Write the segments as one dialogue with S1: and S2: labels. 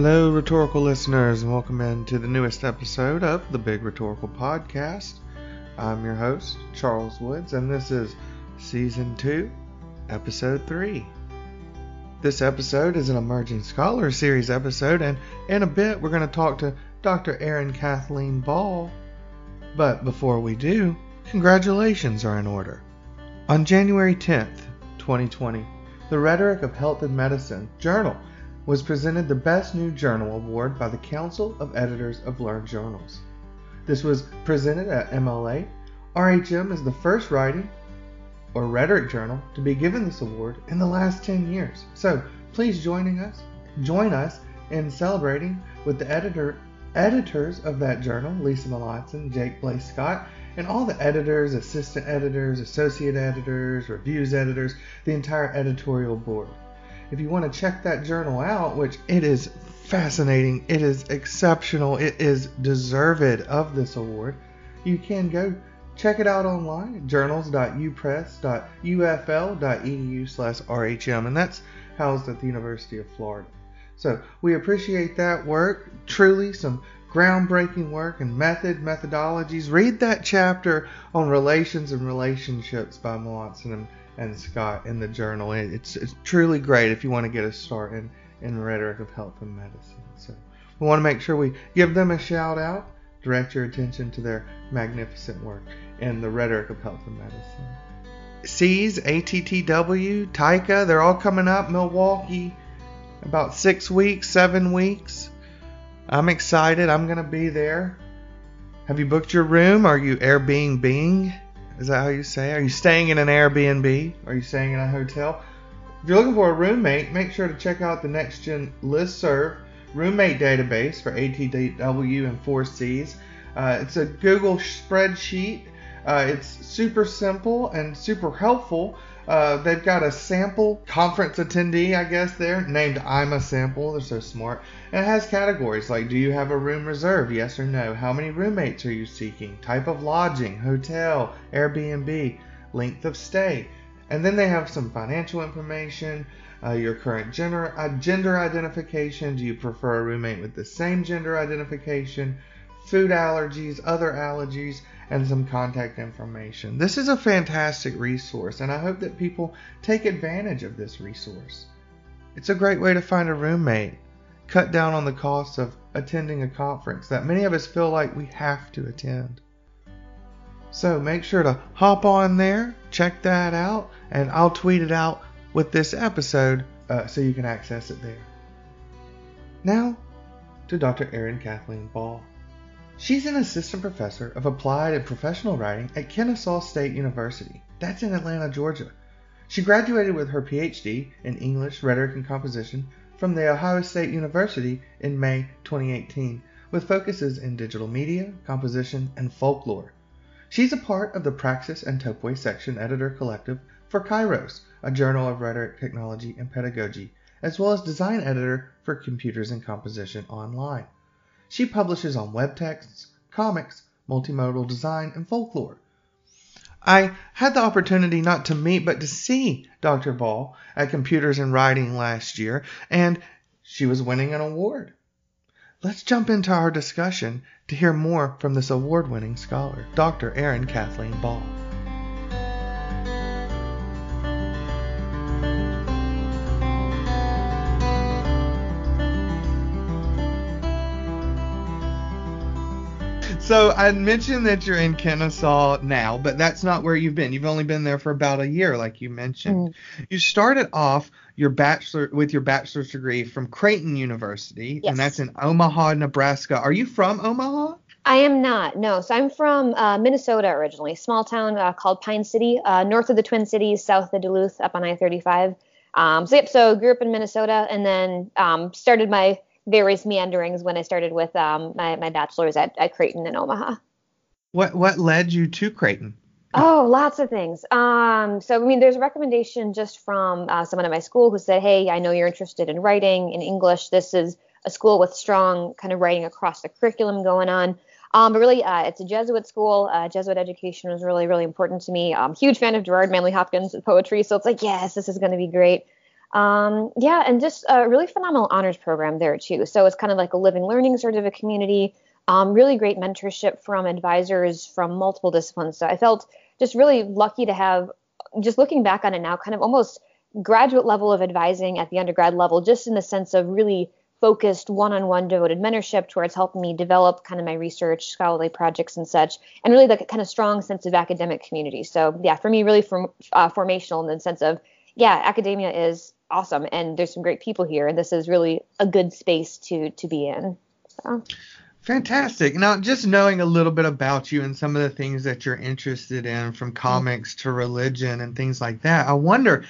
S1: Hello, rhetorical listeners, and welcome into the newest episode of the Big Rhetorical Podcast. I'm your host, Charles Woods, and this is Season 2, Episode 3. This episode is an Emerging Scholar Series episode, and in a bit we're going to talk to Dr. Erin Kathleen Bahl. But before we do, congratulations are in order. On January 10th, 2020, the Rhetoric of Health and Medicine Journal was presented the Best New Journal Award by the Council of Editors of Learned Journals. This was presented at MLA. RHM is the first writing or rhetoric journal to be given this award in the last 10 years. So please joining us, join us in celebrating with the editor editors of that journal, Lisa Melonçon, J. Blake Scott, and all the editors, assistant editors, associate editors, reviews editors, the entire editorial board if you want to check that journal out, which it is fascinating, it is exceptional, it is deserved of this award, you can go check it out online at journals.upress.ufl.edu slash rhm, and that's housed at the University of Florida. So we appreciate that work, truly some groundbreaking work and method, methodologies. Read that chapter on relations and relationships by Melonçon and and Scott in the journal. It's, it's truly great if you want to get a start in, in rhetoric of health and medicine. So we want to make sure we give them a shout out, direct your attention to their magnificent work in the rhetoric of health and medicine. C's, ATTW, TYCA, they're all coming up. Milwaukee, about six weeks, seven weeks. I'm excited. I'm going to be there. Have you booked your room? Are you Airbnb? Is that how you say? Are you staying in an Airbnb? Are you staying in a hotel? If you're looking for a roommate, make sure to check out the Next Gen Listserv roommate database for ATW and 4Cs. Uh, it's a Google spreadsheet. Uh, it's super simple and super helpful. Uh, they've got a sample conference attendee, I guess, there named I'm a sample. They're so smart. And it has categories like Do you have a room reserved? Yes or no. How many roommates are you seeking? Type of lodging, hotel, Airbnb, length of stay. And then they have some financial information, uh, your current gender, uh, gender identification. Do you prefer a roommate with the same gender identification? Food allergies, other allergies and some contact information. This is a fantastic resource, and I hope that people take advantage of this resource. It's a great way to find a roommate, cut down on the cost of attending a conference that many of us feel like we have to attend. So make sure to hop on there, check that out, and I'll tweet it out with this episode uh, so you can access it there. Now to Dr. Erin Kathleen Bahl. She's an assistant professor of applied and professional writing at Kennesaw State University. That's in Atlanta, Georgia. She graduated with her PhD in English, Rhetoric, and Composition from The Ohio State University in May 2018, with focuses in digital media, composition, and folklore. She's a part of the Praxis and Topoi section editor collective for Kairos, a journal of rhetoric, technology, and pedagogy, as well as design editor for Computers and Composition Online. She publishes on web texts, comics, multimodal design, and folklore. I had the opportunity not to meet but to see Dr. Bahl at Computers and Writing last year, and she was winning an award. Let's jump into our discussion to hear more from this award winning scholar, Dr. Erin Kathleen Bahl. I mentioned that you're in Kennesaw now, but that's not where you've been. You've only been there for about a year, like you mentioned. Mm. You started off your bachelor with your bachelor's degree from Creighton University, yes. and that's in Omaha, Nebraska. Are you from Omaha?
S2: I am not. No, so I'm from uh, Minnesota originally, small town uh, called Pine City, uh, north of the Twin Cities, south of Duluth, up on I-35. Um, so yep, so grew up in Minnesota, and then um, started my various meanderings when I started with um, my, my bachelor's at, at Creighton in Omaha.
S1: What what led you to Creighton?
S2: Oh, lots of things. Um, so I mean, there's a recommendation just from uh, someone at my school who said, "Hey, I know you're interested in writing in English. This is a school with strong kind of writing across the curriculum going on." Um, but really, uh, it's a Jesuit school. Uh, Jesuit education was really, really important to me. I'm huge fan of Gerard Manley Hopkins' poetry, so it's like, yes, this is going to be great. Um, yeah, and just a really phenomenal honors program there too. So it's kind of like a living learning sort of a community. Um, really great mentorship from advisors from multiple disciplines. So I felt just really lucky to have, just looking back on it now, kind of almost graduate level of advising at the undergrad level, just in the sense of really focused one-on-one devoted mentorship towards helping me develop kind of my research scholarly projects and such and really like a kind of strong sense of academic community so yeah for me really from uh, formational in the sense of yeah academia is awesome and there's some great people here and this is really a good space to to be in so.
S1: Fantastic. Now, just knowing a little bit about you and some of the things that you're interested in, from mm-hmm. comics to religion and things like that, I wonder.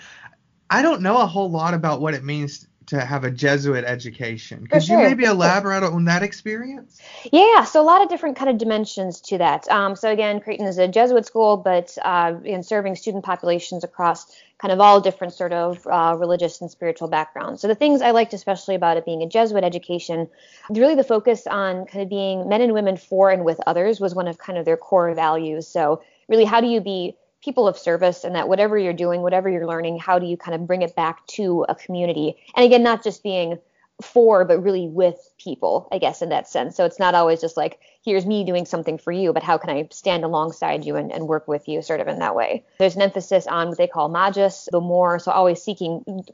S1: I don't know a whole lot about what it means to have a Jesuit education. Could sure. you maybe elaborate on that experience?
S2: Yeah, so a lot of different kind of dimensions to that. Um, so again, Creighton is a Jesuit school, but uh, in serving student populations across kind of all different sort of uh, religious and spiritual backgrounds. So the things I liked especially about it being a Jesuit education, really the focus on kind of being men and women for and with others was one of kind of their core values. So really, how do you be people of service and that whatever you're doing, whatever you're learning, how do you kind of bring it back to a community? And again, not just being for, but really with people, I guess, in that sense. So it's not always just like, here's me doing something for you, but how can I stand alongside you and, and work with you, sort of in that way. There's an emphasis on what they call magis, the more, so always seeking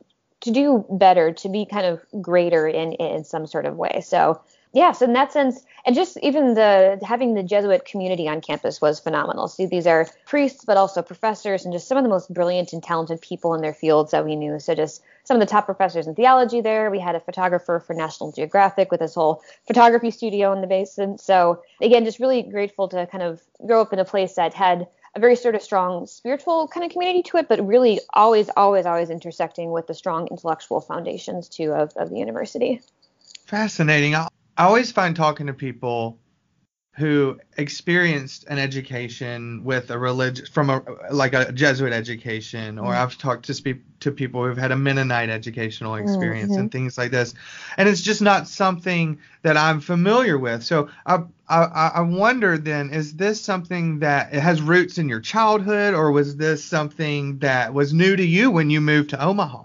S2: to do better, to be kind of greater in, in some sort of way. So yeah, so in that sense, and just even the having the Jesuit community on campus was phenomenal. See, these are priests, but also professors, and just some of the most brilliant and talented people in their fields that we knew. So just some of the top professors in theology there. We had a photographer for National Geographic with his whole photography studio in the basement. So again, just really grateful to kind of grow up in a place that had a very sort of strong spiritual kind of community to it, but really always, always, always intersecting with the strong intellectual foundations too of, of the university.
S1: Fascinating. I always find talking to people who experienced an education with a religion from a like a Jesuit education, or mm-hmm. I've talked to speak to people who've had a Mennonite educational experience mm-hmm. and things like this, and it's just not something that I'm familiar with. So I, I I wonder then, is this something that it has roots in your childhood, or was this something that was new to you when you moved to Omaha?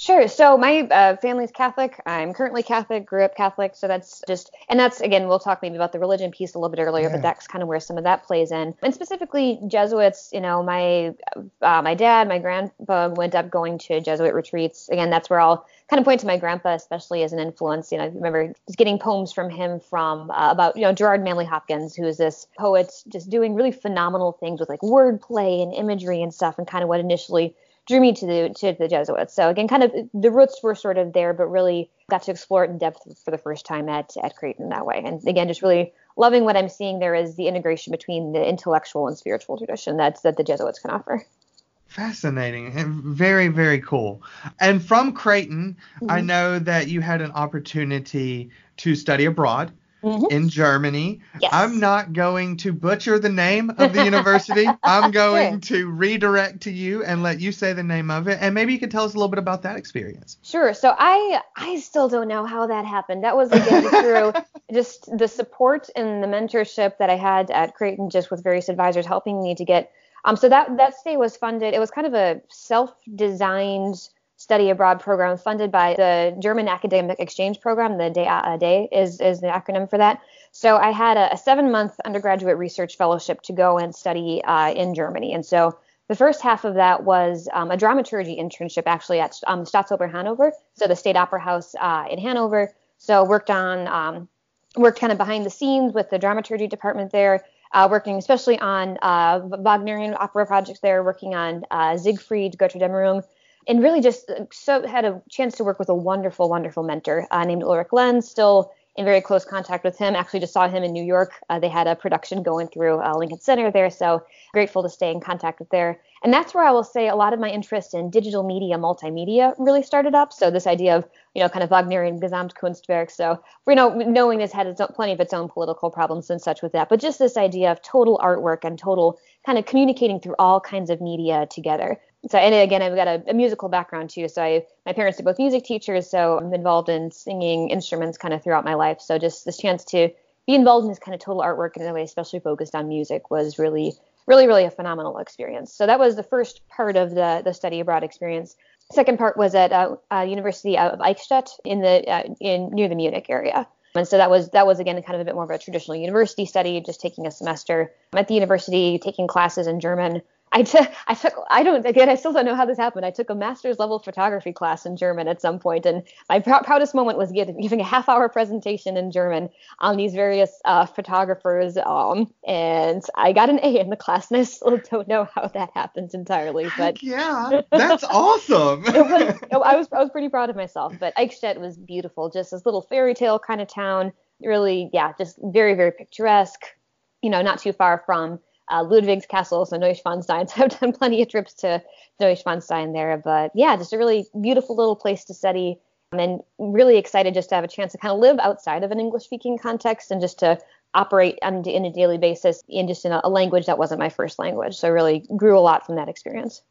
S2: Sure. So my uh, family's Catholic. I'm currently Catholic, grew up Catholic. So that's just, and that's again, we'll talk maybe about the religion piece a little bit earlier, yeah. but that's kind of where some of that plays in. And specifically Jesuits, you know, my uh, my dad, my grandpa went up going to Jesuit retreats. Again, that's where I'll kind of point to my grandpa, especially as an influence. You know, I remember just getting poems from him from uh, about, you know, Gerard Manley Hopkins, who is this poet just doing really phenomenal things with like wordplay and imagery and stuff, and kind of what initially drew me to the to the Jesuits. So again, kind of the roots were sort of there, but really got to explore it in depth for the first time at at Creighton that way. And again, just really loving what I'm seeing there is the integration between the intellectual and spiritual tradition that's that the Jesuits can offer.
S1: Fascinating and very, very cool. And from Creighton, mm-hmm. I know that you had an opportunity to study abroad mm-hmm. in Germany. Yes. I'm not going to butcher the name of the university. I'm going sure. to redirect to you and let you say the name of it. And maybe you could tell us a little bit about that experience.
S2: Sure. So I I still don't know how that happened. That was again through just the support and the mentorship that I had at Creighton, just with various advisors helping me to get. Um, so that that stay was funded. It was kind of a self-designed study abroad program funded by the German Academic Exchange Program. The DAAD is, is the acronym for that. So I had a, a seven month undergraduate research fellowship to go and study uh, in Germany. And so the first half of that was um, a dramaturgy internship actually at um, Staatsoper Hanover, so the State Opera House uh, in Hanover. So worked on um, worked kind of behind the scenes with the dramaturgy department there, uh, working especially on uh, Wagnerian opera projects there, working on uh, Siegfried, Götterdämmerung, and really just uh, so had a chance to work with a wonderful, wonderful mentor uh, named Ulrich Lenz. Still in very close contact with him. Actually, just saw him in New York. Uh, they had a production going through uh, Lincoln Center there, so grateful to stay in contact with there. And that's where I will say a lot of my interest in digital media, multimedia really started up. So this idea of you know kind of Wagnerian Gesamtkunstwerk. So you know knowing this had its own, plenty of its own political problems and such with that, but just this idea of total artwork and total kind of communicating through all kinds of media together so and again i've got a, a, musical background too. So i my parents are both music teachers so i'm involved in singing instruments kind of throughout my life. So just this chance to be involved in this kind of total artwork in a way especially focused on music was really really really a phenomenal experience. So that was the first part of the the study abroad experience. Second part was at uh, uh, University of Eichstätt in the uh, in near the Munich area. And so that was that was again kind of a bit more of a traditional university study, just taking a semester at the university, taking classes in German, I took, I took, I don't, again, I still don't know how this happened. I took a master's level photography class in German at some point, and my pr- proudest moment was giving, giving a half hour presentation in German on these various uh, photographers. Um, and I got an A in the class, and I still don't know how that happened entirely. But
S1: yeah, that's awesome.
S2: was, I was, I was pretty proud of myself. But Eichstätt was beautiful, just this little fairy tale kind of town. Really, yeah, just very, very picturesque. You know, not too far from uh, Ludwig's Castle, so Neuschwanstein. So I've done plenty of trips to Neuschwanstein there. But yeah, just a really beautiful little place to study. And really excited just to have a chance to kind of live outside of an English speaking context and just to operate on, in a daily basis in just in a, a language that wasn't my first language. So I really grew a lot from that experience.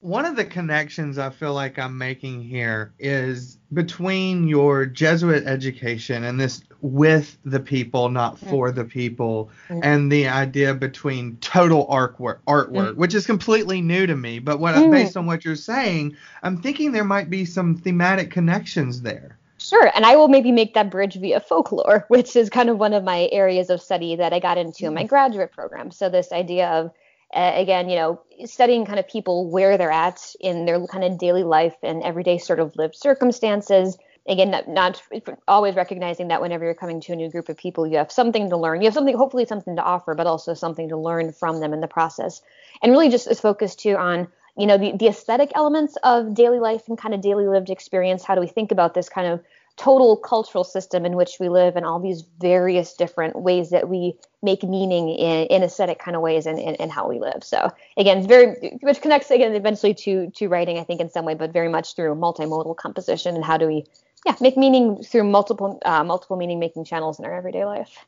S1: One of the connections I feel like I'm making here is between your Jesuit education and this with the people, not
S2: Mm.
S1: for the people,
S2: Mm.
S1: and the idea between total artwork, artwork,
S2: Mm.
S1: which is completely new to me. But what,
S2: Mm.
S1: based on what you're saying, I'm thinking there might be some thematic connections there.
S2: Sure, and I will maybe make that bridge via folklore, which is kind of one of my areas of study that I got into in my graduate program. So this idea of uh, again, you know, studying kind of people where they're at in their kind of daily life and everyday sort of lived circumstances. Again, not, not always recognizing that whenever you're coming to a new group of people, you have something to learn. You have something, hopefully, something to offer, but also something to learn from them in the process. And really just is focused too on you know the, the aesthetic elements of daily life and kind of daily lived experience how do we think about this kind of total cultural system in which we live and all these various different ways that we make meaning in, in aesthetic kind of ways and in, in, how we live. So again it's very which connects again eventually to to writing i think in some way but very much through multimodal composition and how do we yeah make meaning through multiple uh, multiple meaning making channels in our everyday life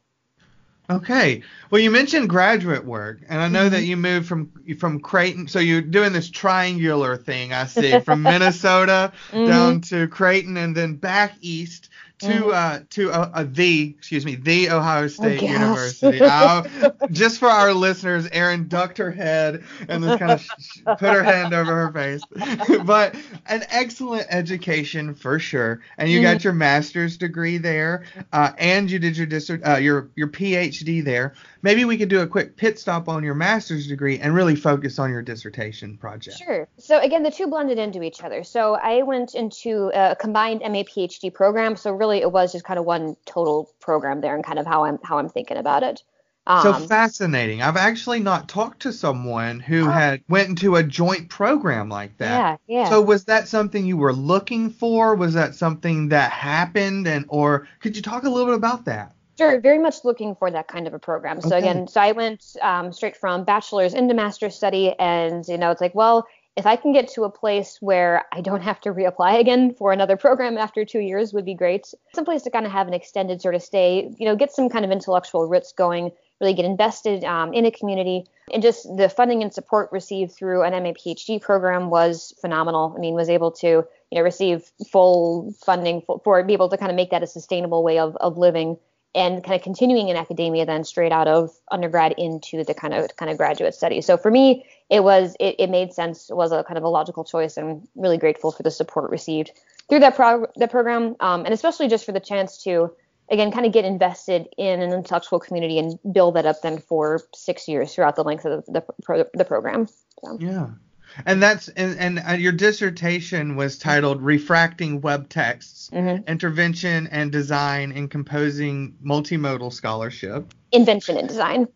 S1: Okay. Well, you mentioned graduate work, and I know
S2: Mm-hmm.
S1: that you moved from from Creighton, so you're doing this triangular thing. I see from Minnesota
S2: Mhm.
S1: down to Creighton, and then back east to
S2: Mhm.
S1: uh to uh, uh, the excuse me the Ohio State. University. Just for our listeners, Erin ducked her head and then kind of sh- put her hand over her face. but an excellent education for sure, and you got your master's degree there, uh, and you did your uh, your your PhD there. Maybe we could do a quick pit stop on your master's degree and really focus on your dissertation project.
S2: Sure. So again, the two blended into each other. So I went into a combined MA PhD program. So really, it was just kind of one total program there, and kind of how I'm how I'm thinking about it.
S1: So
S2: Um,
S1: fascinating. I've actually not talked to someone who
S2: Oh.
S1: had went into a joint program like that.
S2: yeah, yeah.
S1: So was that something you were looking for? Was that something that happened and or could you talk a little bit about that?
S2: Sure, very much looking for that kind of a program. So
S1: Okay.
S2: again, so I went um, straight from bachelor's into master's study, and you know, it's like, well, if I can get to a place where I don't have to reapply again for another program after two years, would be great. Some place to kind of have an extended sort of stay, you know, get some kind of intellectual roots going, really get invested um, in a community, and just the funding and support received through an MA PhD program was phenomenal. I mean, was able to you know receive full funding for, for be able to kind of make that a sustainable way of of living and kind of continuing in academia then straight out of undergrad into the kind of kind of graduate study. So for me, it was it, it made sense. It was a kind of a logical choice. and really grateful for the support received through that pro- that program, um, and especially just for the chance to again kind of get invested in an intellectual community and build that up then for six years throughout the length of the the, pro- the program. So.
S1: Yeah. And that's and, and uh, your dissertation was titled Refracting Web Texts:
S2: Mhm.
S1: Intervention and Design in Composing Multimodal Scholarship.
S2: Invention and design.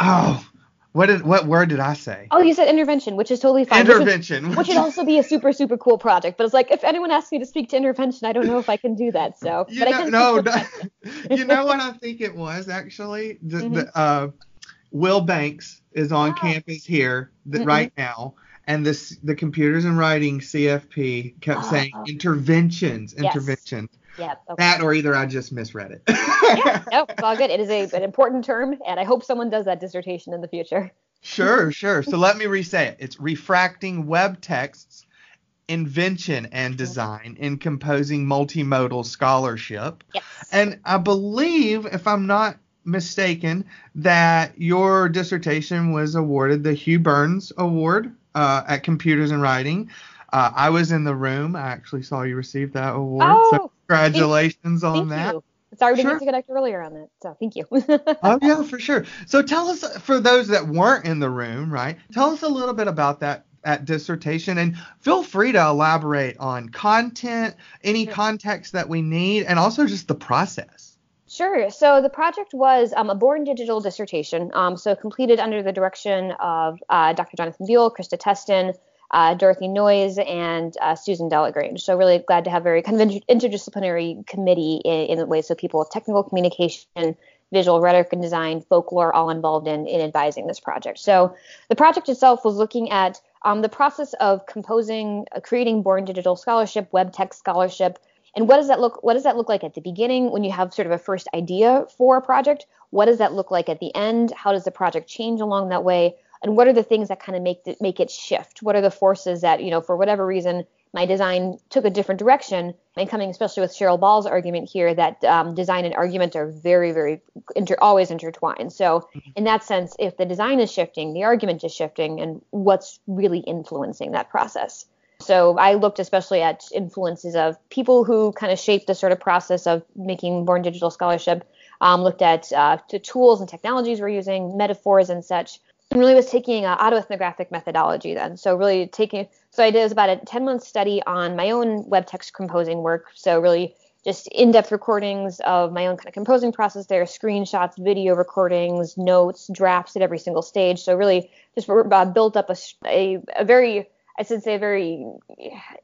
S1: Oh, what did what word did I say?
S2: Oh, you said intervention, which is totally fine.
S1: Intervention.
S2: which would also be a super super cool project. But it's like if anyone asks me to speak to intervention, I don't know if I can do that. So,
S1: You
S2: but I
S1: know,
S2: can
S1: no, no, you know what I think it was actually. The,
S2: Mhm.
S1: the uh, Will Banks is on
S2: Oh.
S1: campus here th- right now, and this the computers and writing CFP kept
S2: Oh.
S1: saying interventions,
S2: Yes.
S1: interventions.
S2: Yeah. Okay.
S1: That or either I just misread it.
S2: yeah. Nope. It's all good. It is a, an important term, and I hope someone does that dissertation in the future.
S1: Sure, sure. So let me re-say it. It's refracting web texts, invention and design in composing multimodal scholarship.
S2: Yes.
S1: And I believe, if I'm not mistaken, that your dissertation was awarded the Hugh Burns Award uh, at Computers and Writing. Uh, I was in the room. I actually saw you receive that award.
S2: Oh,
S1: so congratulations
S2: thank,
S1: on
S2: thank
S1: that.
S2: You. Sorry we
S1: Sure.
S2: didn't get to connect earlier on that. So thank you.
S1: oh yeah, for sure. So tell us, for those that weren't in the room, right? Tell us a little bit about that that dissertation, and feel free to elaborate on content, any context that we need, and also just the process.
S2: Sure. So the project was um, a born digital dissertation, um, so completed under the direction of uh, Dr. Jonathan Buehl, Christa Teston, uh, Dorothy Noyes, and uh, Susan Delagrange. So really glad to have a very kind of inter- interdisciplinary committee in, in the way so people with technical communication, visual rhetoric and design, folklore, all involved in in advising this project. So the project itself was looking at um, the process of composing, uh, creating born digital scholarship, web tech scholarship, and what does that look what does that look like at the beginning when you have sort of a first idea for a project? What does that look like at the end? How does the project change along that way? And what are the things that kind of make it, make it shift? What are the forces that, you know, for whatever reason, my design took a different direction? And coming especially with Cheryl Ball's argument here that um, design and argument are very, very inter- always intertwined. So in that sense, if the design is shifting, the argument is shifting, and what's really influencing that process? So I looked especially at influences of people who kind of shaped the sort of process of making Born Digital Scholarship. Um, looked at uh, the tools and technologies we're using, metaphors and such, and really was taking autoethnographic methodology then. So really taking, so I did was about a 10 month study on my own web text composing work. So really just in-depth recordings of my own kind of composing process there, screenshots, video recordings, notes, drafts at every single stage. So really just uh, built up a, a, a very I should say very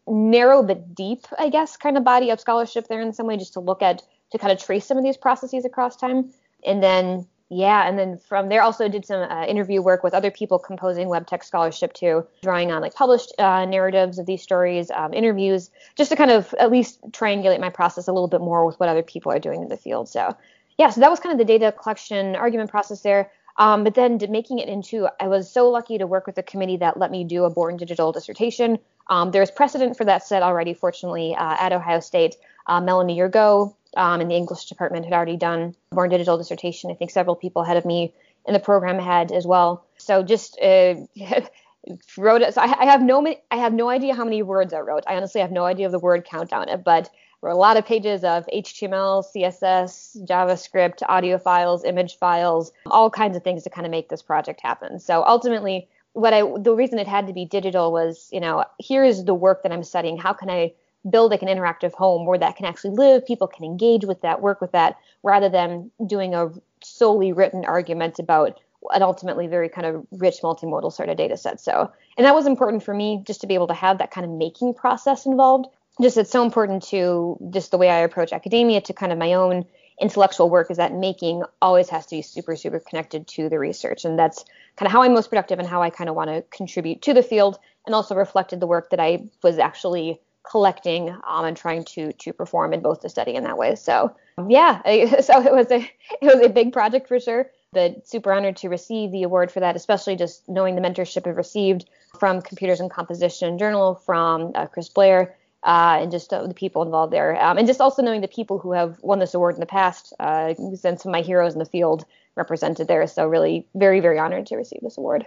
S2: narrow but deep, I guess, kind of body of scholarship there in some way, just to look at to kind of trace some of these processes across time. And then yeah, and then from there also did some uh, interview work with other people composing web tech scholarship too, drawing on like published uh, narratives of these stories, um, interviews, just to kind of at least triangulate my process a little bit more with what other people are doing in the field. So yeah, so that was kind of the data collection argument process there. Um, but then making it into, I was so lucky to work with a committee that let me do a born digital dissertation. Um, there's precedent for that set already, fortunately, uh, at Ohio State. Uh, Melanie Yergeau um, in the English department had already done a born digital dissertation. I think several people ahead of me in the program had as well. So just uh, wrote it. So I, I have no, I have no idea how many words I wrote. I honestly have no idea of the word count on it, but were a lot of pages of HTML, CSS, JavaScript, audio files, image files, all kinds of things to kind of make this project happen. So ultimately, what I the reason it had to be digital was, you know, here's the work that I'm studying. How can I build like an interactive home where that can actually live, people can engage with that, work with that, rather than doing a solely written argument about an ultimately very kind of rich multimodal sort of data set. So, and that was important for me just to be able to have that kind of making process involved just it's so important to just the way I approach academia to kind of my own intellectual work is that making always has to be super super connected to the research. And that's kind of how I'm most productive and how I kind of want to contribute to the field and also reflected the work that I was actually collecting um, and trying to to perform in both the study in that way. So yeah I, so it was a it was a big project for sure. But super honored to receive the award for that especially just knowing the mentorship I've received from computers and composition journal from uh, Chris Blair uh, and just uh, the people involved there. Um, and just also knowing the people who have won this award in the past, uh, and some of my heroes in the field represented there. So really very, very honored to receive this award.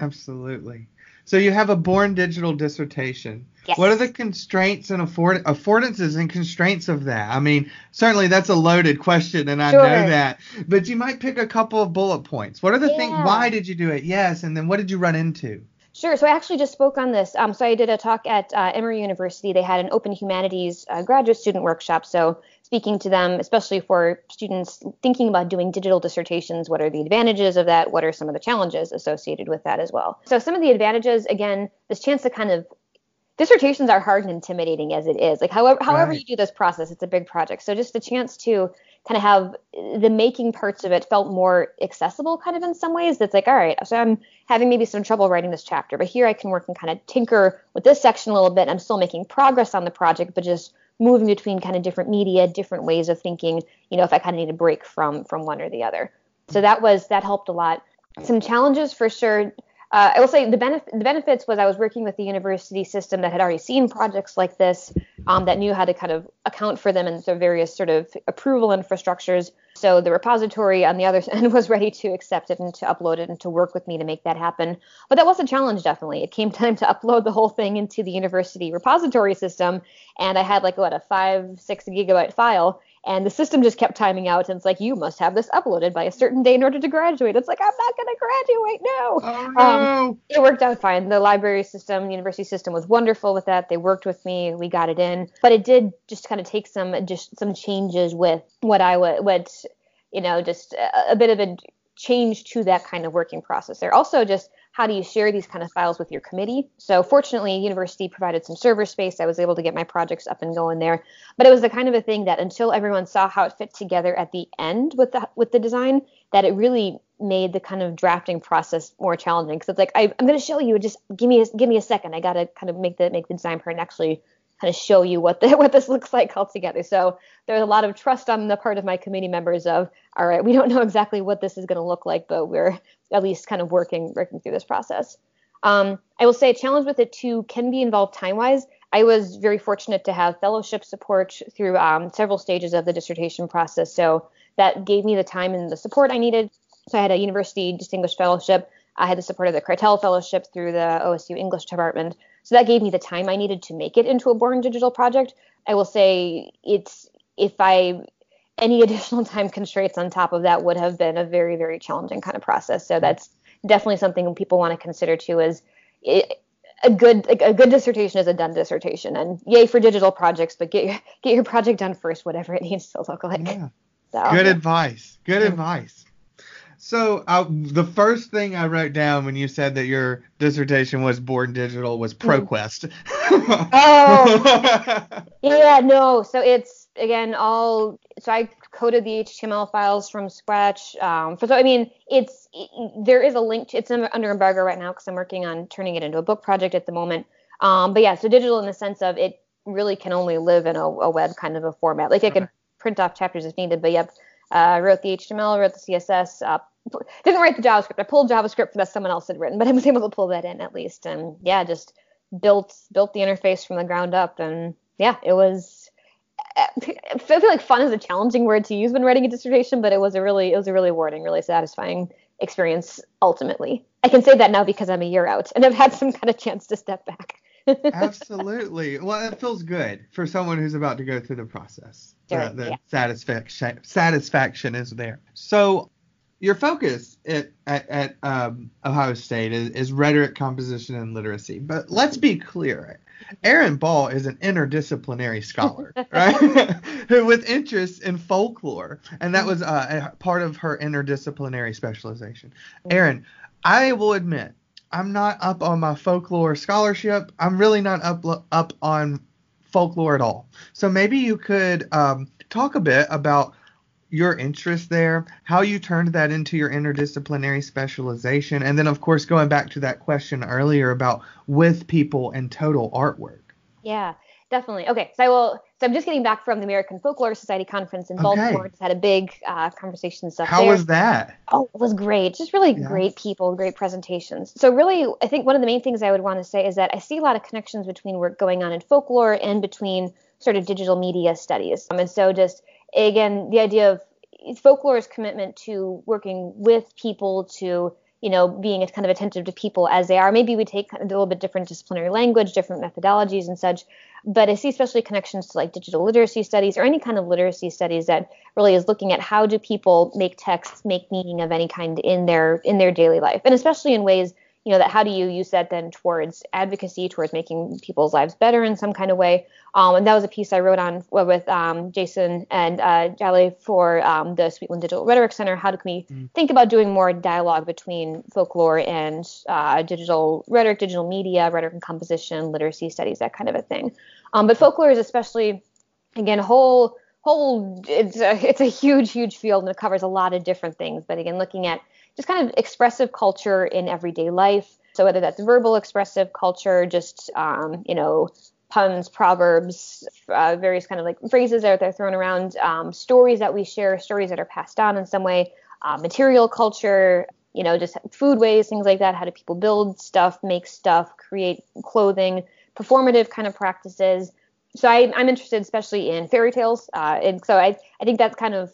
S1: Absolutely. So you have a born digital dissertation.
S2: Yes.
S1: What are the constraints and afford- affordances and constraints of that? I mean, certainly that's a loaded question, and I
S2: Sure.
S1: know that. But you might pick a couple of bullet points. What are the things? Why did you do it? Yes, and then what did you run into?
S2: Sure. So I actually just spoke on this. Um, so I did a talk at uh, Emory University. They had an open humanities uh, graduate student workshop. So speaking to them, especially for students thinking about doing digital dissertations, what are the advantages of that? What are some of the challenges associated with that as well? So some of the advantages, again, this chance to kind of dissertations are hard and intimidating as it is. Like however however
S1: Right.
S2: you do this process, it's a big project. So just the chance to kind of have the making parts of it felt more accessible kind of in some ways. That's like, all right, so I'm having maybe some trouble writing this chapter, but here I can work and kind of tinker with this section a little bit. I'm still making progress on the project, but just moving between kind of different media, different ways of thinking, you know, if I kind of need a break from from one or the other. So that was that helped a lot. Some challenges for sure. Uh, I will say the, benef- the benefits was I was working with the university system that had already seen projects like this. um, that knew how to kind of account for them and so various sort of approval infrastructures. So the repository on the other end was ready to accept it and to upload it and to work with me to make that happen. But that was a challenge, definitely. It came time to upload the whole thing into the university repository system, and I had like what a five, six gigabyte file, and the system just kept timing out and it's like you must have this uploaded by a certain day in order to graduate. It's like i'm not going to graduate no.
S1: Oh, no.
S2: Um, it worked out fine. The library system the university system was wonderful with that. They worked with me. We got it in. But it did just kind of take some just some changes with what i would what you know just a, a bit of a change to that kind of working process there also just how do you share these kind of files with your committee? So fortunately, university provided some server space. I was able to get my projects up and going there. But it was the kind of a thing that until everyone saw how it fit together at the end with the with the design, that it really made the kind of drafting process more challenging. Because it's like I, am going to show you. Just give me a, give me a second. I got to kind of make the make the design part and actually kind of show you what the what this looks like altogether. So there's a lot of trust on the part of my committee members of, all right, we don't know exactly what this is going to look like, but we're at least kind of working working through this process. Um, I will say a challenge with it too can be involved time wise. I was very fortunate to have fellowship support through um, several stages of the dissertation process, so that gave me the time and the support I needed. So I had a university distinguished fellowship. I had the support of the Kratel Fellowship through the OSU English Department. So that gave me the time I needed to make it into a Born Digital project. I will say it's if I any additional time constraints on top of that would have been a very very challenging kind of process. So that's definitely something people want to consider too. Is it, a good a good dissertation is a done dissertation, and yay for digital projects, but get your get your project done first, whatever it needs to look like.
S1: Yeah. So, good advice. Good advice. So uh, the first thing I wrote down when you said that your dissertation was born digital was mm-hmm. ProQuest.
S2: oh, yeah, no. So it's again all. So I coded the HTML files from scratch. Um, so I mean, it's it, there is a link. To, it's under embargo right now because I'm working on turning it into a book project at the moment. Um, but yeah, so digital in the sense of it really can only live in a, a web kind of a format. Like I could print off chapters if needed, but yep. Uh, wrote the HTML, wrote the CSS, uh, didn't write the JavaScript. I pulled JavaScript that someone else had written, but I was able to pull that in at least. And yeah, just built built the interface from the ground up. And yeah, it was. I feel like fun is a challenging word to use when writing a dissertation, but it was a really it was a really rewarding, really satisfying experience ultimately. I can say that now because I'm a year out and I've had some kind of chance to step back.
S1: Absolutely. Well, it feels good for someone who's about to go through the process. Sure, the, the yeah. satisfaction satisfaction is there. So your focus at, at, at um, Ohio State is, is, rhetoric, composition, and literacy. But let's be clear. Erin Bahl is an interdisciplinary scholar, right? With interests in folklore, and that was uh, part of her interdisciplinary specialization. Erin, I will admit, I'm not up on my folklore scholarship. I'm really not up up on folklore at all. So maybe you could um, talk a bit about your interest there, how you turned that into your interdisciplinary specialization, and then, of course, going back to that question earlier about with people and total artwork.
S2: Yeah, definitely. Okay, so I will. So I'm just getting back from the American Folklore Society conference in Baltimore. Okay. Just had a big uh, conversation stuff.
S1: How
S2: there.
S1: was that?
S2: Oh, it was great. Just really yeah. great people, great presentations. So really, I think one of the main things I would want to say is that I see a lot of connections between work going on in folklore and between sort of digital media studies. Um, and so just again, the idea of folklore's commitment to working with people to you know being kind of attentive to people as they are. Maybe we take a little bit different disciplinary language different methodologies and such but i see especially connections to like digital literacy studies or any kind of literacy studies that really is looking at how do people make text make meaning of any kind in their in their daily life. And especially in ways you know that how do you use that then towards advocacy towards making people's lives better in some kind of way? Um, and that was a piece i wrote on with um, jason and uh, Jali for um, the sweetland digital rhetoric center how do we mm. think about doing more dialogue between folklore and uh, digital rhetoric digital media rhetoric and composition literacy studies that kind of a thing. Um, but folklore is especially again whole whole it's a, it's a huge huge field and it covers a lot of different things. But again looking at just kind of expressive culture in everyday life. So whether that's verbal expressive culture, just um, you know puns, proverbs, uh, various kind of like phrases that are thrown around, um, stories that we share, stories that are passed on in some way, uh, material culture, you know, just food ways, things like that. How do people build stuff, make stuff, create clothing, performative kind of practices, so I, am interested especially in fairy tales, uh, and so I, I think that's kind of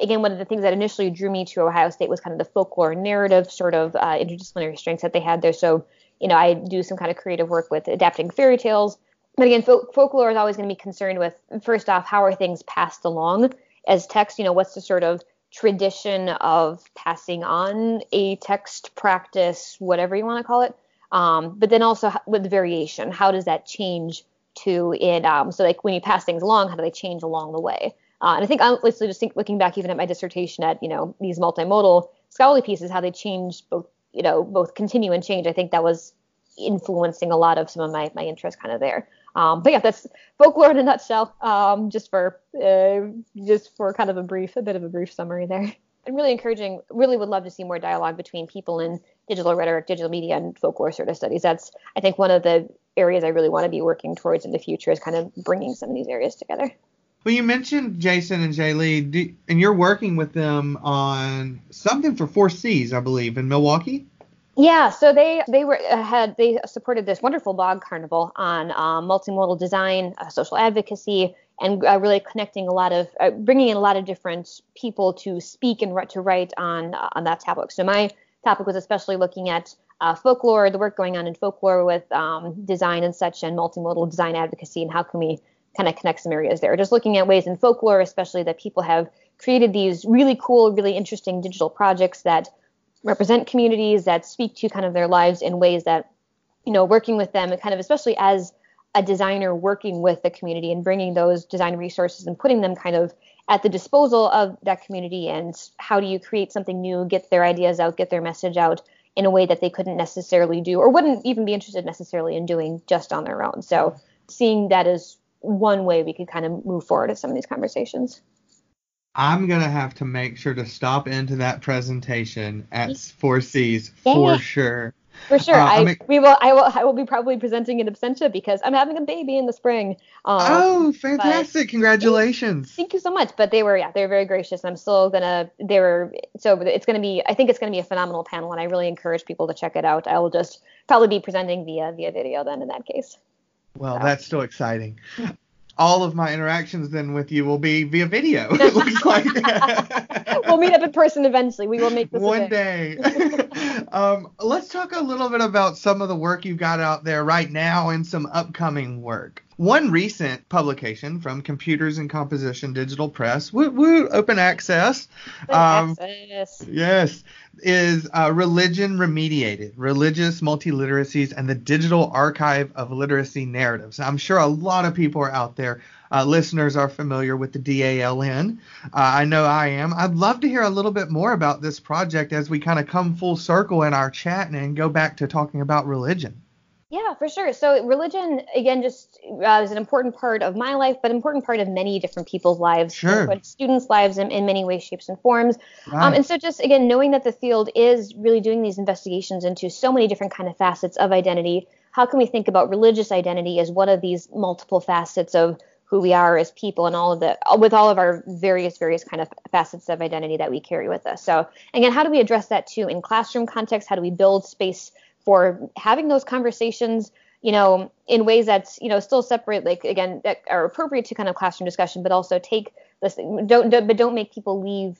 S2: again one of the things that initially drew me to Ohio State was kind of the folklore narrative sort of uh, interdisciplinary strengths that they had there. So you know I do some kind of creative work with adapting fairy tales, but again folk- folklore is always going to be concerned with first off how are things passed along as text. You know what's the sort of tradition of passing on a text practice, whatever you want to call it. Um, but then also with variation, how does that change to it? Um, so like when you pass things along, how do they change along the way? Uh, and I think honestly, just think, looking back even at my dissertation at you know these multimodal scholarly pieces, how they change both you know both continue and change. I think that was influencing a lot of some of my my interest kind of there. Um, but yeah, that's folklore in a nutshell. Um, just for uh, just for kind of a brief, a bit of a brief summary there. And really encouraging. Really would love to see more dialogue between people in digital rhetoric, digital media, and folklore sort of studies. That's I think one of the areas I really want to be working towards in the future is kind of bringing some of these areas together.
S1: Well, you mentioned Jason and Jay Lee, and you're working with them on something for Four Cs, I believe, in Milwaukee.
S2: Yeah, so they they were uh, had they supported this wonderful blog carnival on um, multimodal design, uh, social advocacy, and uh, really connecting a lot of uh, bringing in a lot of different people to speak and to write on uh, on that topic. So my topic was especially looking at uh, folklore, the work going on in folklore with um, design and such, and multimodal design advocacy, and how can we kind of connect some areas there. Just looking at ways in folklore, especially that people have created these really cool, really interesting digital projects that represent communities that speak to kind of their lives in ways that you know working with them and kind of especially as a designer working with the community and bringing those design resources and putting them kind of at the disposal of that community and how do you create something new get their ideas out get their message out in a way that they couldn't necessarily do or wouldn't even be interested necessarily in doing just on their own so seeing that as one way we could kind of move forward in some of these conversations
S1: I'm gonna have to make sure to stop into that presentation at Four Cs for sure.
S2: For sure, uh, I we will. I will. I will be probably presenting in absentia because I'm having a baby in the spring.
S1: Um, oh, fantastic! Congratulations.
S2: Thank, thank, you so much. But they were, yeah, they were very gracious. I'm still gonna. They were so. It's gonna be. I think it's gonna be a phenomenal panel, and I really encourage people to check it out. I will just probably be presenting via via video then in that case.
S1: Well, so. that's still exciting all of my interactions then with you will be via video. It looks like.
S2: we'll meet up in person eventually. We will make this
S1: one day. um, let's talk a little bit about some of the work you've got out there right now and some upcoming work. One recent publication from Computers and Composition Digital Press, woo, woo open access.
S2: Open um, access.
S1: Yes, is uh, Religion Remediated Religious Multiliteracies and the Digital Archive of Literacy Narratives. I'm sure a lot of people are out there. Uh, listeners are familiar with the DALN. Uh, I know I am. I'd love to hear a little bit more about this project as we kind of come full circle in our chat and go back to talking about religion.
S2: Yeah, for sure. So religion, again, just uh, is an important part of my life, but important part of many different people's lives,
S1: sure.
S2: students' lives in, in many ways, shapes, and forms. Um, right. Um, and so just again, knowing that the field is really doing these investigations into so many different kind of facets of identity, how can we think about religious identity as one of these multiple facets of who we are as people and all of the with all of our various various kind of facets of identity that we carry with us. So again, how do we address that too in classroom context? How do we build space for having those conversations you know in ways that's you know still separate like again that are appropriate to kind of classroom discussion but also take this don't, don't but don't make people leave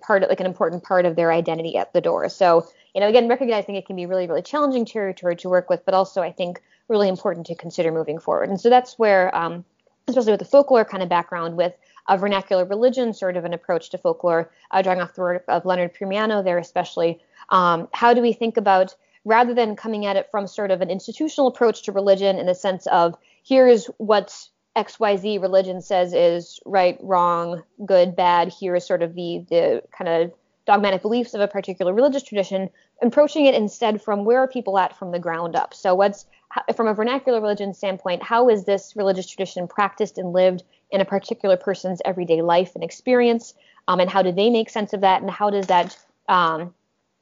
S2: part of, like an important part of their identity at the door. So you know again recognizing it can be really really challenging territory to work with but also i think really important to consider moving forward. And so that's where um, especially with the folklore kind of background with a vernacular religion sort of an approach to folklore uh, drawing off the work of leonard primiano there especially um, how do we think about rather than coming at it from sort of an institutional approach to religion in the sense of here's what XYZ religion says is right, wrong, good, bad. Here is sort of the the kind of dogmatic beliefs of a particular religious tradition, approaching it instead from where are people at from the ground up. So what's from a vernacular religion standpoint, how is this religious tradition practiced and lived in a particular person's everyday life and experience, um, and how do they make sense of that, and how does that um,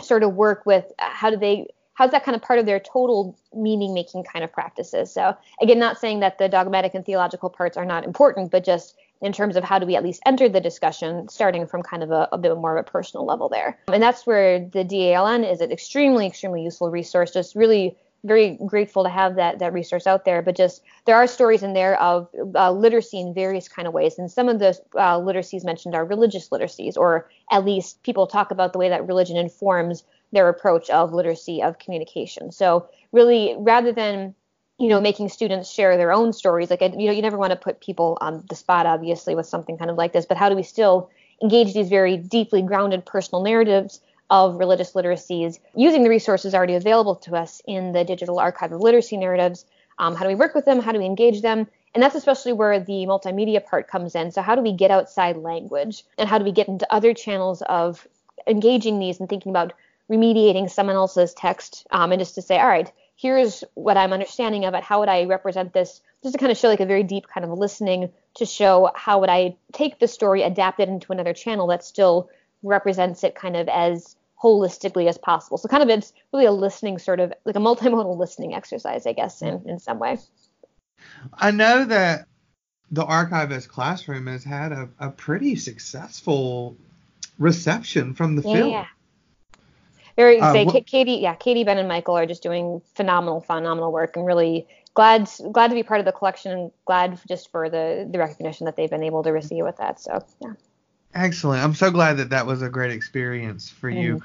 S2: sort of work with how do they how's that kind of part of their total meaning making kind of practices? So again not saying that the dogmatic and theological parts are not important but just in terms of how do we at least enter the discussion starting from kind of a, a bit more of a personal level there. And that's where the daln is an extremely extremely useful resource just really very grateful to have that that resource out there. But just there are stories in there of uh, literacy in various kind of ways, and some of the uh, literacies mentioned are religious literacies, or at least people talk about the way that religion informs their approach of literacy of communication. So really, rather than you know making students share their own stories, like you know you never want to put people on the spot, obviously, with something kind of like this. But how do we still engage these very deeply grounded personal narratives? of religious literacies using the resources already available to us in the digital archive of literacy narratives. Um, how do we work with them? How do we engage them? And that's especially where the multimedia part comes in. So, how do we get outside language and how do we get into other channels of engaging these and thinking about remediating someone else's text um, and just to say, all right, here's what I'm understanding of it. How would I represent this? Just to kind of show like a very deep kind of listening to show how would I take the story, adapt it into another channel that still represents it kind of as holistically as possible. So kind of it's really a listening sort of like a multimodal listening exercise, I guess, in, in some way.
S1: I know that the Archive as Classroom has had a, a pretty successful reception from the
S2: yeah,
S1: field.
S2: Very uh, wh- Katie, yeah, Katie, Ben, and Michael are just doing phenomenal, phenomenal work, and really glad glad to be part of the collection, and glad just for the the recognition that they've been able to receive with that. So yeah.
S1: Excellent. I'm so glad that that was a great experience for mm. you.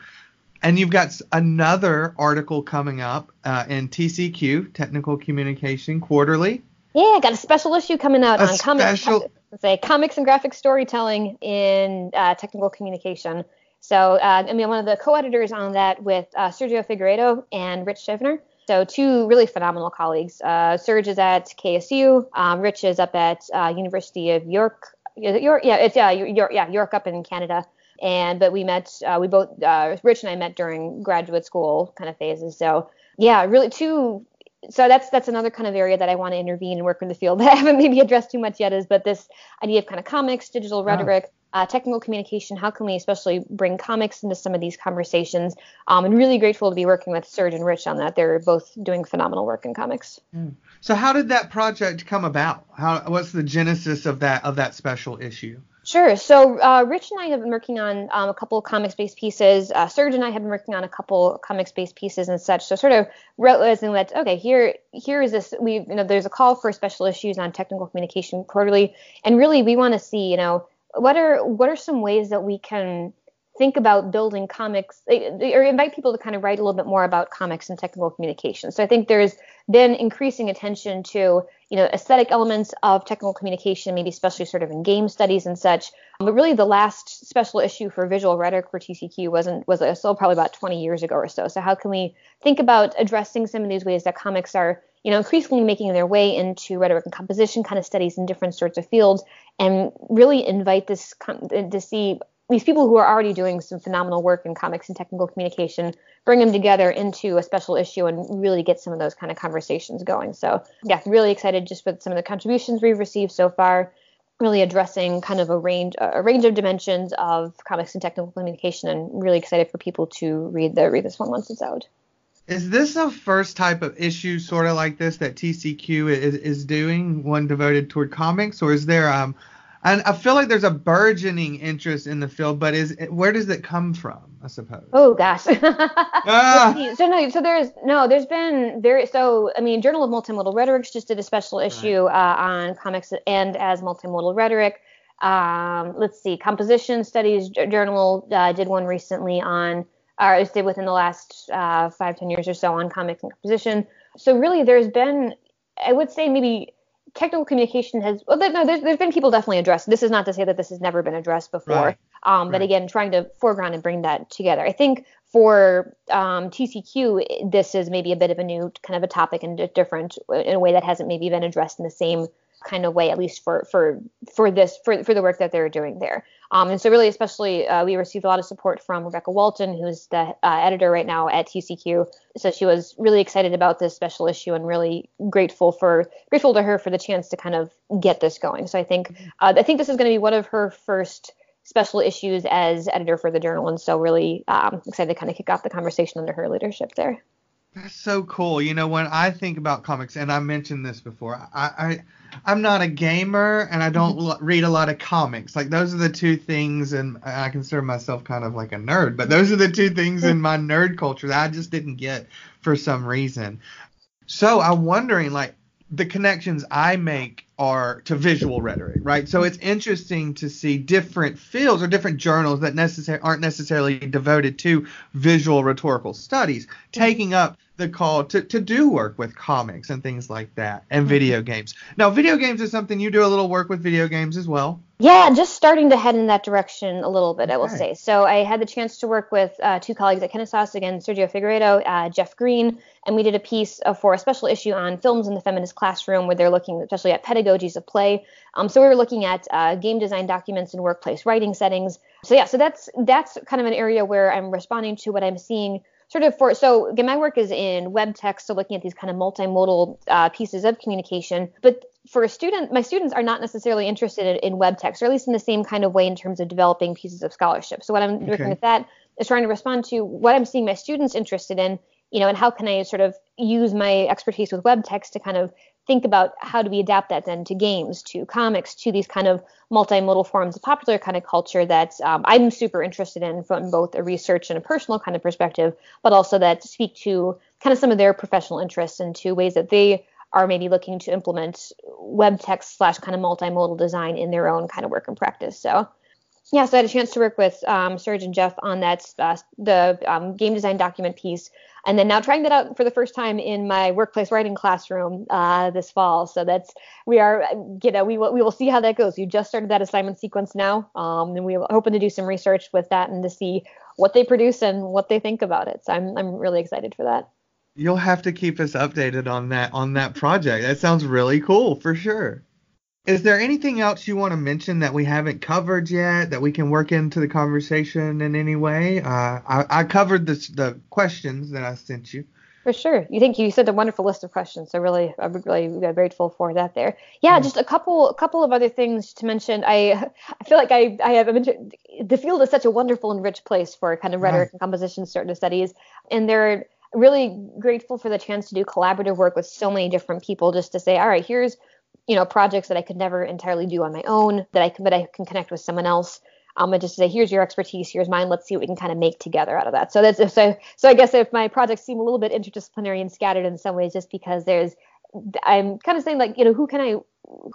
S1: And you've got another article coming up uh, in TCQ, Technical Communication Quarterly.
S2: Yeah, got a special issue coming out a on comics. Special... Say comics and graphic storytelling in uh, technical communication. So uh, I mean, one of the co-editors on that with uh, Sergio Figueiredo and Rich Shivener. So two really phenomenal colleagues. Uh, Serge is at KSU. Um, Rich is up at uh, University of York York, yeah, it's yeah, York, yeah, York up in Canada. And but we met, uh, we both, uh, Rich and I met during graduate school kind of phases. So yeah, really two. So that's that's another kind of area that I want to intervene and work in the field that I haven't maybe addressed too much yet is, but this idea of kind of comics, digital rhetoric, uh, technical communication. How can we especially bring comics into some of these conversations? Um, and really grateful to be working with Serge and Rich on that. They're both doing phenomenal work in comics.
S1: Mm. So how did that project come about? How what's the genesis of that of that special issue?
S2: Sure. So uh, Rich and I have been working on um, a couple of comics-based pieces. Uh, Serge and I have been working on a couple comics-based pieces and such. So sort of realizing that okay, here here is this. We you know there's a call for special issues on technical communication quarterly, and really we want to see you know what are what are some ways that we can think about building comics eh, or invite people to kind of write a little bit more about comics and technical communication. So I think there's been increasing attention to, you know, aesthetic elements of technical communication, maybe especially sort of in game studies and such. But really the last special issue for visual rhetoric for TCQ wasn't was still probably about 20 years ago or so. So how can we think about addressing some of these ways that comics are you know, increasingly making their way into rhetoric and composition kind of studies in different sorts of fields, and really invite this to see these people who are already doing some phenomenal work in comics and technical communication, bring them together into a special issue and really get some of those kind of conversations going. So, yeah, really excited just with some of the contributions we've received so far. Really addressing kind of a range a range of dimensions of comics and technical communication, and really excited for people to read the read this one once it's out.
S1: Is this a first type of issue, sort of like this, that TCQ is, is doing, one devoted toward comics, or is there um, and I feel like there's a burgeoning interest in the field, but is where does it come from? I suppose.
S2: Oh gosh. ah. So no, so there's no, there's been very so I mean, Journal of Multimodal Rhetoric just did a special issue right. uh, on comics and as multimodal rhetoric. Um, let's see, Composition Studies Journal uh, did one recently on or did within the last uh, five, ten years or so on comics and composition. So really, there's been, I would say maybe technical communication has, well, no, there's, there's been people definitely addressed. This is not to say that this has never been addressed before, right. um, but again, trying to foreground and bring that together. I think for um, TCQ, this is maybe a bit of a new kind of a topic and a different in a way that hasn't maybe been addressed in the same kind of way, at least for for for this for for the work that they're doing there. Um, and so really, especially, uh, we received a lot of support from Rebecca Walton, who's the uh, editor right now at TCQ. So she was really excited about this special issue and really grateful for grateful to her for the chance to kind of get this going. So I think uh, I think this is going to be one of her first special issues as editor for the journal, and so really um, excited to kind of kick off the conversation under her leadership there.
S1: That's so cool. You know, when I think about comics, and I mentioned this before, I, I I'm not a gamer and I don't mm-hmm. read a lot of comics. Like those are the two things, and I consider myself kind of like a nerd, but those are the two things in my nerd culture that I just didn't get for some reason. So I'm wondering, like, the connections I make are to visual rhetoric, right? So it's interesting to see different fields or different journals that necessar- aren't necessarily devoted to visual rhetorical studies taking up the call to, to do work with comics and things like that and mm-hmm. video games. Now, video games is something you do a little work with video games as well.
S2: Yeah, just starting to head in that direction a little bit, I will say. So I had the chance to work with uh, two colleagues at Kennesaw, again, Sergio Figueiredo, uh, Jeff Green, and we did a piece uh, for a special issue on films in the feminist classroom where they're looking especially at pedagogies of play. Um, so we were looking at uh, game design documents in workplace writing settings. So yeah, so that's that's kind of an area where I'm responding to what I'm seeing – sort of for so again my work is in web text so looking at these kind of multimodal uh, pieces of communication but for a student my students are not necessarily interested in, in, web text or at least in the same kind of way in terms of developing pieces of scholarship so what i'm okay. working with that is trying to respond to what i'm seeing my students interested in you know and how can i sort of use my expertise with web text to kind of think about how do we adapt that then to games, to comics, to these kind of multimodal forms of popular kind of culture that um, I'm super interested in from both a research and a personal kind of perspective, but also that speak to kind of some of their professional interests and to ways that they are maybe looking to implement web text slash kind of multimodal design in their own kind of work and practice. So yeah, so I had a chance to work with um, Serge and Jeff on that uh, the um, game design document piece, and then now trying that out for the first time in my workplace writing classroom uh, this fall. So that's we are you know we will we will see how that goes. You just started that assignment sequence now, um, and we're hoping to do some research with that and to see what they produce and what they think about it. So I'm I'm really excited for that.
S1: You'll have to keep us updated on that on that project. That sounds really cool for sure. Is there anything else you want to mention that we haven't covered yet that we can work into the conversation in any way? Uh, I, I, covered this, the questions that I sent you.
S2: For sure. You think you said a wonderful list of questions, so really, I'm really grateful for that. There, yeah, mm. just a couple, a couple of other things to mention. I, I feel like I, I have mentioned the field is such a wonderful and rich place for kind of rhetoric and composition of studies, and they're really grateful for the chance to do collaborative work with so many different people. Just to say, all right, here's you know projects that I could never entirely do on my own that I can but I can connect with someone else. Um, and just to say here's your expertise, here's mine. Let's see what we can kind of make together out of that. So that's so so I guess if my projects seem a little bit interdisciplinary and scattered in some ways, just because there's I'm kind of saying like you know who can I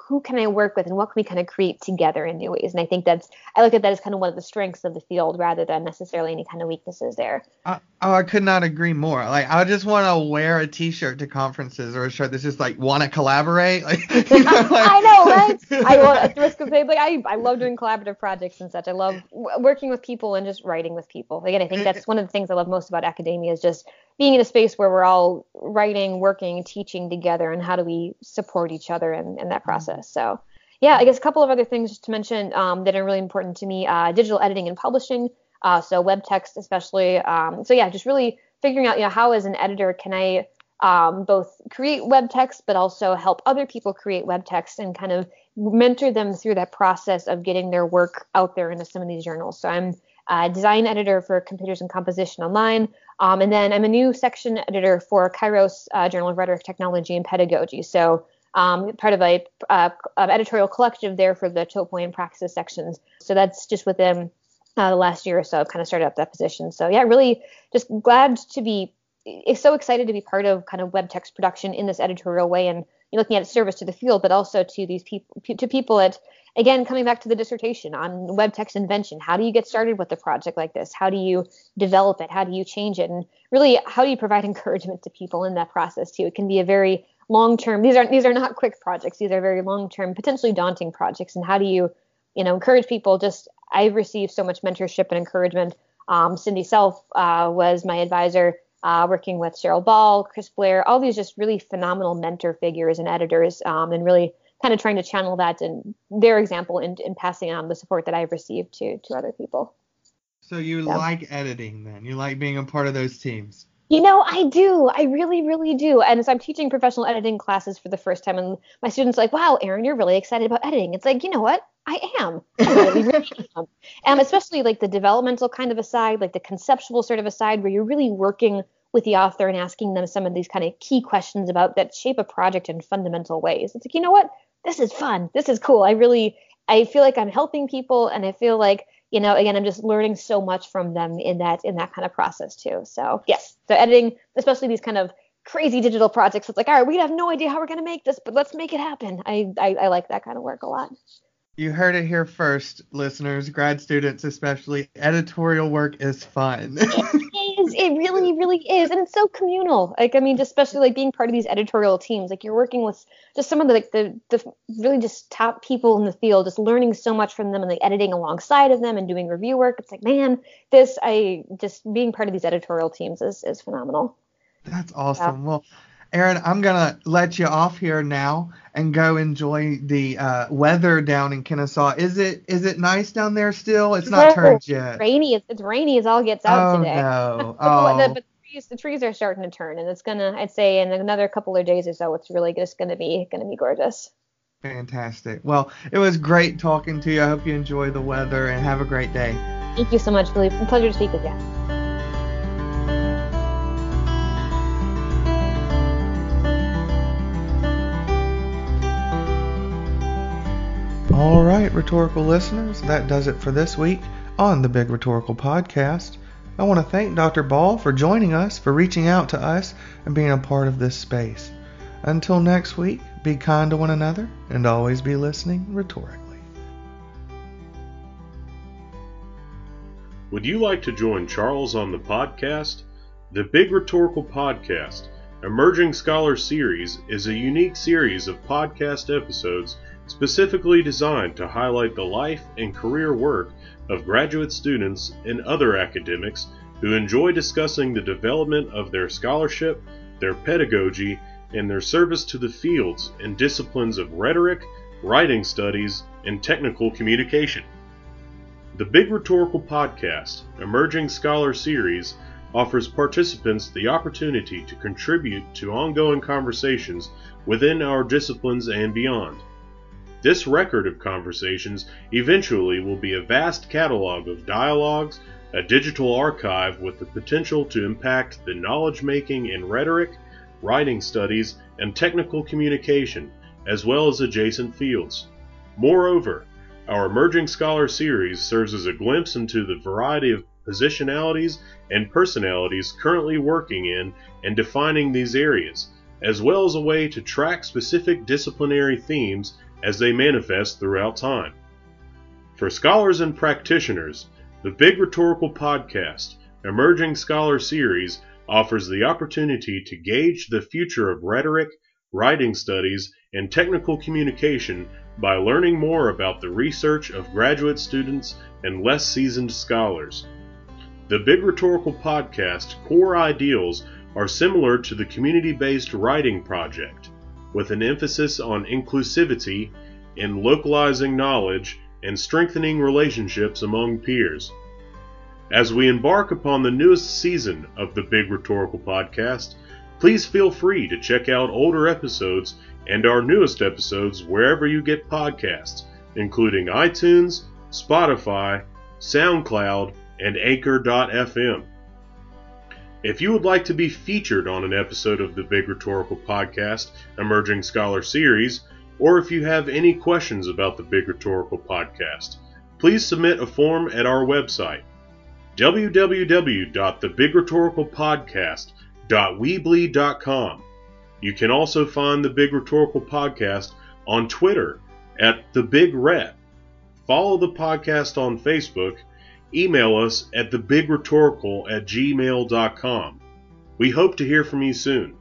S2: who can I work with and what can we kind of create together in new ways? And I think that's I look at that as kind of one of the strengths of the field rather than necessarily any kind of weaknesses there.
S1: Uh, oh, I could not agree more. Like I just want to wear a T-shirt to conferences or a shirt that's just like want to collaborate. Like,
S2: you know, like, I know, right? I will at the risk of saying like I I love doing collaborative projects and such. I love w- working with people and just writing with people. Again, I think that's one of the things I love most about academia is just being in a space where we're all writing, working, teaching together, and how do we support each other in, in that process. So, yeah, I guess a couple of other things just to mention um, that are really important to me: uh, digital editing and publishing. Uh, so web text, especially. Um, so yeah, just really figuring out, you know, how as an editor can I um, both create web text, but also help other people create web text and kind of mentor them through that process of getting their work out there into some of these journals. So I'm a design editor for Computers and Composition Online. Um, and then I'm a new section editor for Kairos uh, Journal of Rhetoric, Technology, and Pedagogy. So um, part of a editorial collective there for the Topoi and Praxis sections. So that's just within uh, the last year or so. I've kind of started up that position. So yeah, really just glad to be so excited to be part of kind of web text production in this editorial way and looking at service to the field, but also to these people to people at again, coming back to the dissertation on web text invention, how do you get started with a project like this? How do you develop it? How do you change it? And really, how do you provide encouragement to people in that process too? It can be a very long term. These are these are not quick projects. These are very long term, potentially daunting projects. And how do you, you know, encourage people? Just I've received so much mentorship and encouragement. Um, Cindy Selfe uh, was my advisor. Uh, working with Cheryl Ball, Kris Blair, all these just really phenomenal mentor figures and editors, um, and really kind of trying to channel that and their example and, and passing on the support that I've received to to other people.
S1: So you yeah. like editing then? You like being a part of those teams?
S2: You know, I do. I really, really do. And so I'm teaching professional editing classes for the first time, and my students are like, "Wow, Erin, you're really excited about editing." It's like, you know what? I am. I really, really am. And especially like the developmental kind of aside, like the conceptual sort of aside, where you're really working with the author and asking them some of these kind of key questions about that shape a project in fundamental ways. It's like, you know what? this is fun. This is cool. I really I feel like I'm helping people and I feel like, you know, again, I'm just learning so much from them in that in that kind of process too. So yes. So editing, especially these kind of crazy digital projects. It's like, all right, we have no idea how we're going to make this, but let's make it happen. I, I, I like that kind of work a lot.
S1: You heard it here first, listeners, grad students especially. Editorial work is fun.
S2: it is. It really, really is, and it's so communal. Like, I mean, especially like being part of these editorial teams. Like, you're working with just some of the like the, the really just top people in the field, just learning so much from them and like editing alongside of them and doing review work. It's like, man, this I just being part of these editorial teams is is phenomenal.
S1: That's awesome. Yeah. Well, Erin, I'm gonna let you off here now and go enjoy the uh, weather down in Kennesaw. Is it is it nice down there still? It's not turned yet.
S2: Rainy. It's, it's rainy as all gets out
S1: oh,
S2: today.
S1: No. oh no.
S2: but the trees, the trees are starting to turn, and it's gonna. I'd say in another couple of days or so, it's really just gonna be gonna be gorgeous.
S1: Fantastic. Well, it was great talking to you. I hope you enjoy the weather and have a great day.
S2: Thank you so much, Really, Pleasure to speak with you.
S1: All right, rhetorical listeners, that does it for this week on the Big Rhetorical Podcast. I want to thank Dr. Bahl for joining us, for reaching out to us, and being a part of this space. Until next week, be kind to one another and always be listening rhetorically.
S3: Would you like to join Charles on the podcast? The Big Rhetorical Podcast, Emerging Scholar Series, is a unique series of podcast episodes specifically designed to highlight the life and career work of graduate students and other academics who enjoy discussing the development of their scholarship, their pedagogy, and their service to the fields and disciplines of rhetoric, writing studies, and technical communication. The Big Rhetorical Podcast, Emerging Scholar Series, offers participants the opportunity to contribute to ongoing conversations within our disciplines and beyond. This record of conversations eventually will be a vast catalog of dialogues, a digital archive with the potential to impact the knowledge making in rhetoric, writing studies, and technical communication, as well as adjacent fields. Moreover, our Emerging Scholar series serves as a glimpse into the variety of positionalities and personalities currently working in and defining these areas, as well as a way to track specific disciplinary themes as they manifest throughout time. For scholars and practitioners, the Big Rhetorical Podcast, Emerging Scholar Series, offers the opportunity to gauge the future of rhetoric, writing studies, and technical communication by learning more about the research of graduate students and less seasoned scholars. The Big Rhetorical Podcast core ideals are similar to the community based writing project with an emphasis on inclusivity in localizing knowledge and strengthening relationships among peers. As we embark upon the newest season of the Big Rhetorical Podcast, please feel free to check out older episodes and our newest episodes wherever you get podcasts, including iTunes, Spotify, SoundCloud, and Anchor.fm. If you would like to be featured on an episode of the Big Rhetorical Podcast Emerging Scholar Series, or if you have any questions about the Big Rhetorical Podcast, please submit a form at our website www.thebigRhetoricalPodcast.weebly.com. You can also find the Big Rhetorical Podcast on Twitter at the Big Rhet. Follow the podcast on Facebook email us at thebigRhetorical at gmail.com. We hope to hear from you soon.